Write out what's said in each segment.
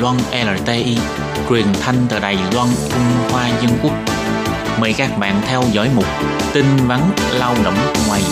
Loan LTI, truyền thanh từ Đài Loan, Trung Hoa Dân Quốc. Mời các bạn theo dõi mục tin vắn lao động ngoài.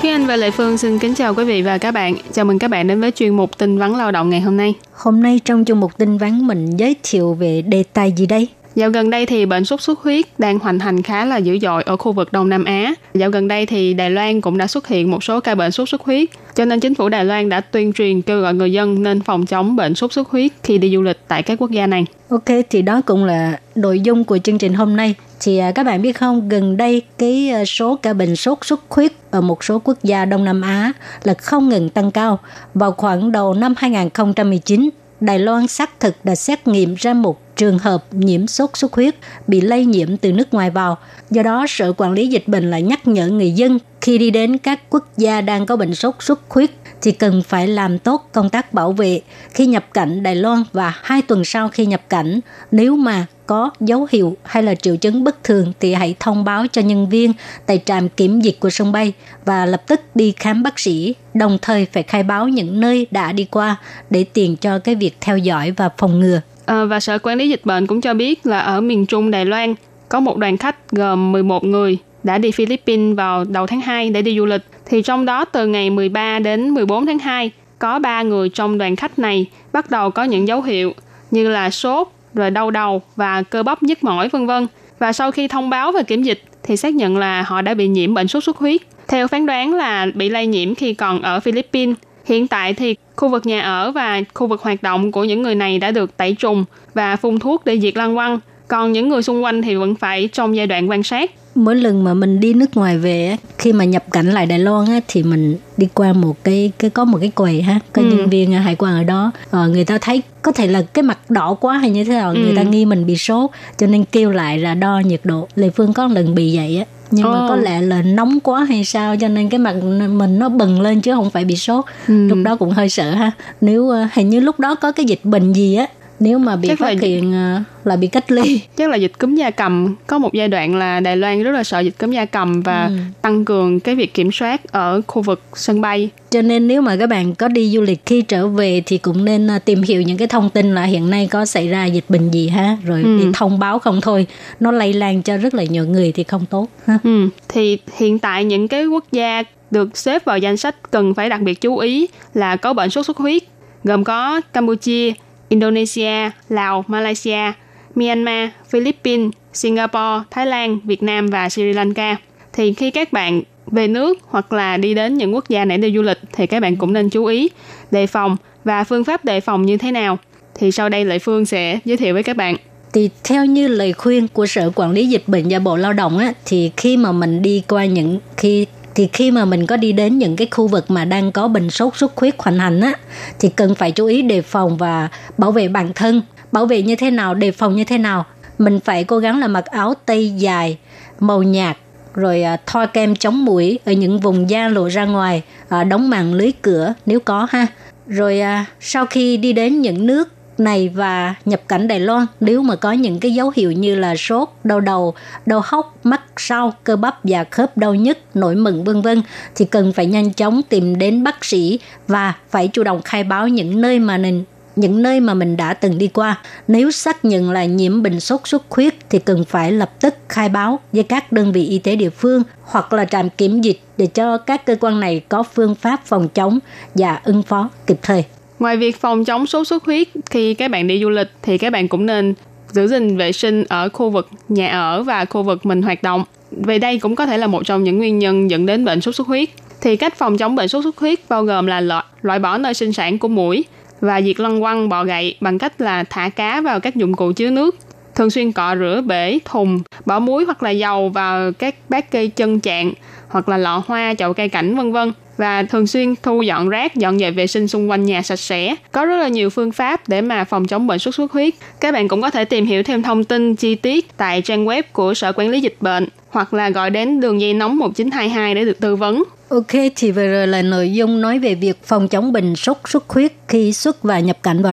Thúy Anh và Lệ Phương xin kính chào quý vị và các bạn. Chào mừng các bạn đến với chuyên mục tin vắn lao động ngày hôm nay. Hôm nay trong chuyên mục tin vắn mình giới thiệu về đề tài gì đây? Dạo gần đây thì bệnh sốt xuất huyết đang hoành hành khá là dữ dội ở khu vực Đông Nam Á. Dạo gần đây thì Đài Loan cũng đã xuất hiện một số ca bệnh sốt xuất huyết, cho nên chính phủ Đài Loan đã tuyên truyền kêu gọi người dân nên phòng chống bệnh sốt xuất huyết khi đi du lịch tại các quốc gia này. Ok, thì đó cũng là nội dung của chương trình hôm nay. Thì à, các bạn biết không, gần đây cái à, số ca bệnh sốt xuất huyết ở một số quốc gia Đông Nam Á là không ngừng tăng cao. Vào khoảng đầu năm 2019, Đài Loan xác thực đã xét nghiệm ra một trường hợp nhiễm sốt xuất huyết bị lây nhiễm từ nước ngoài vào. Do đó, Sở Quản lý Dịch bệnh lại nhắc nhở người dân khi đi đến các quốc gia đang có bệnh sốt xuất huyết thì cần phải làm tốt công tác bảo vệ khi nhập cảnh Đài Loan và hai tuần sau khi nhập cảnh. Nếu mà có dấu hiệu hay là triệu chứng bất thường thì hãy thông báo cho nhân viên tại trạm kiểm dịch của sân bay và lập tức đi khám bác sĩ, đồng thời phải khai báo những nơi đã đi qua để tiền cho cái việc theo dõi và phòng ngừa. Ờ, và Sở Quản lý Dịch bệnh cũng cho biết là ở miền Trung Đài Loan có một đoàn khách gồm 11 người đã đi Philippines vào đầu tháng 2 để đi du lịch. Thì trong đó từ ngày 13 đến 14 tháng 2 có 3 người trong đoàn khách này bắt đầu có những dấu hiệu như là sốt, rồi đau đầu và cơ bắp nhức mỏi vân vân. Và sau khi thông báo và kiểm dịch thì xác nhận là họ đã bị nhiễm bệnh sốt xuất huyết. Theo phán đoán là bị lây nhiễm khi còn ở Philippines. Hiện tại thì khu vực nhà ở và khu vực hoạt động của những người này đã được tẩy trùng và phun thuốc để diệt lăng quăng. Còn những người xung quanh thì vẫn phải trong giai đoạn quan sát mỗi lần mà mình đi nước ngoài về khi mà nhập cảnh lại Đài Loan á, thì mình đi qua một cái cái có một cái quầy ha có ừ. nhân viên hải quan ở đó ờ, người ta thấy có thể là cái mặt đỏ quá hay như thế nào ừ. người ta nghi mình bị sốt cho nên kêu lại là đo nhiệt độ lệ phương có lần bị vậy á nhưng oh. mà có lẽ là nóng quá hay sao cho nên cái mặt mình nó bừng lên chứ không phải bị sốt ừ. lúc đó cũng hơi sợ ha nếu uh, hình như lúc đó có cái dịch bệnh gì á nếu mà bị Chắc phát là... hiện ờ, là bị cách ly chắc là dịch cúm da cầm có một giai đoạn là Đài Loan rất là sợ dịch cúm da cầm và ừ. tăng cường cái việc kiểm soát ở khu vực sân bay cho nên nếu mà các bạn có đi du lịch khi trở về thì cũng nên ờ, tìm hiểu những cái thông tin là hiện nay có xảy ra dịch bệnh gì ha rồi ừ. đi thông báo không thôi nó lây lan cho rất là nhiều người thì không tốt ha. Ừ. thì hiện tại những cái quốc gia được xếp vào danh sách cần phải đặc biệt chú ý là có bệnh sốt xuất huyết gồm có Campuchia, Indonesia, Lào, Malaysia, Myanmar, Philippines, Singapore, Thái Lan, Việt Nam và Sri Lanka. Thì khi các bạn về nước hoặc là đi đến những quốc gia này để du lịch thì các bạn cũng nên chú ý đề phòng và phương pháp đề phòng như thế nào. Thì sau đây Lệ Phương sẽ giới thiệu với các bạn. Thì theo như lời khuyên của Sở Quản lý Dịch bệnh và Bộ Lao động á, thì khi mà mình đi qua những khi thì khi mà mình có đi đến những cái khu vực mà đang có bệnh sốt xuất huyết hoành hành á thì cần phải chú ý đề phòng và bảo vệ bản thân. Bảo vệ như thế nào đề phòng như thế nào? Mình phải cố gắng là mặc áo tây dài màu nhạt rồi à, thoa kem chống mũi ở những vùng da lộ ra ngoài à, đóng màn lưới cửa nếu có ha. Rồi à, sau khi đi đến những nước này và nhập cảnh Đài Loan nếu mà có những cái dấu hiệu như là sốt, đau đầu, đau hốc, mắt sau, cơ bắp và khớp đau nhức, nổi mẩn vân vân thì cần phải nhanh chóng tìm đến bác sĩ và phải chủ động khai báo những nơi mà mình những nơi mà mình đã từng đi qua. Nếu xác nhận là nhiễm bệnh sốt xuất huyết thì cần phải lập tức khai báo với các đơn vị y tế địa phương hoặc là trạm kiểm dịch để cho các cơ quan này có phương pháp phòng chống và ứng phó kịp thời. Ngoài việc phòng chống sốt xuất huyết khi các bạn đi du lịch thì các bạn cũng nên giữ gìn vệ sinh ở khu vực nhà ở và khu vực mình hoạt động. vì đây cũng có thể là một trong những nguyên nhân dẫn đến bệnh sốt xuất huyết. Thì cách phòng chống bệnh sốt xuất huyết bao gồm là loại, loại bỏ nơi sinh sản của mũi và diệt lăng quăng bọ gậy bằng cách là thả cá vào các dụng cụ chứa nước thường xuyên cọ rửa bể, thùng, bỏ muối hoặc là dầu vào các bát cây chân chạn hoặc là lọ hoa, chậu cây cảnh vân vân và thường xuyên thu dọn rác, dọn dẹp vệ sinh xung quanh nhà sạch sẽ. Có rất là nhiều phương pháp để mà phòng chống bệnh sốt xuất huyết. Các bạn cũng có thể tìm hiểu thêm thông tin chi tiết tại trang web của Sở Quản lý Dịch bệnh hoặc là gọi đến đường dây nóng 1922 để được tư vấn. Ok, thì vừa rồi là nội dung nói về việc phòng chống bệnh sốt xuất huyết khi xuất và nhập cảnh vào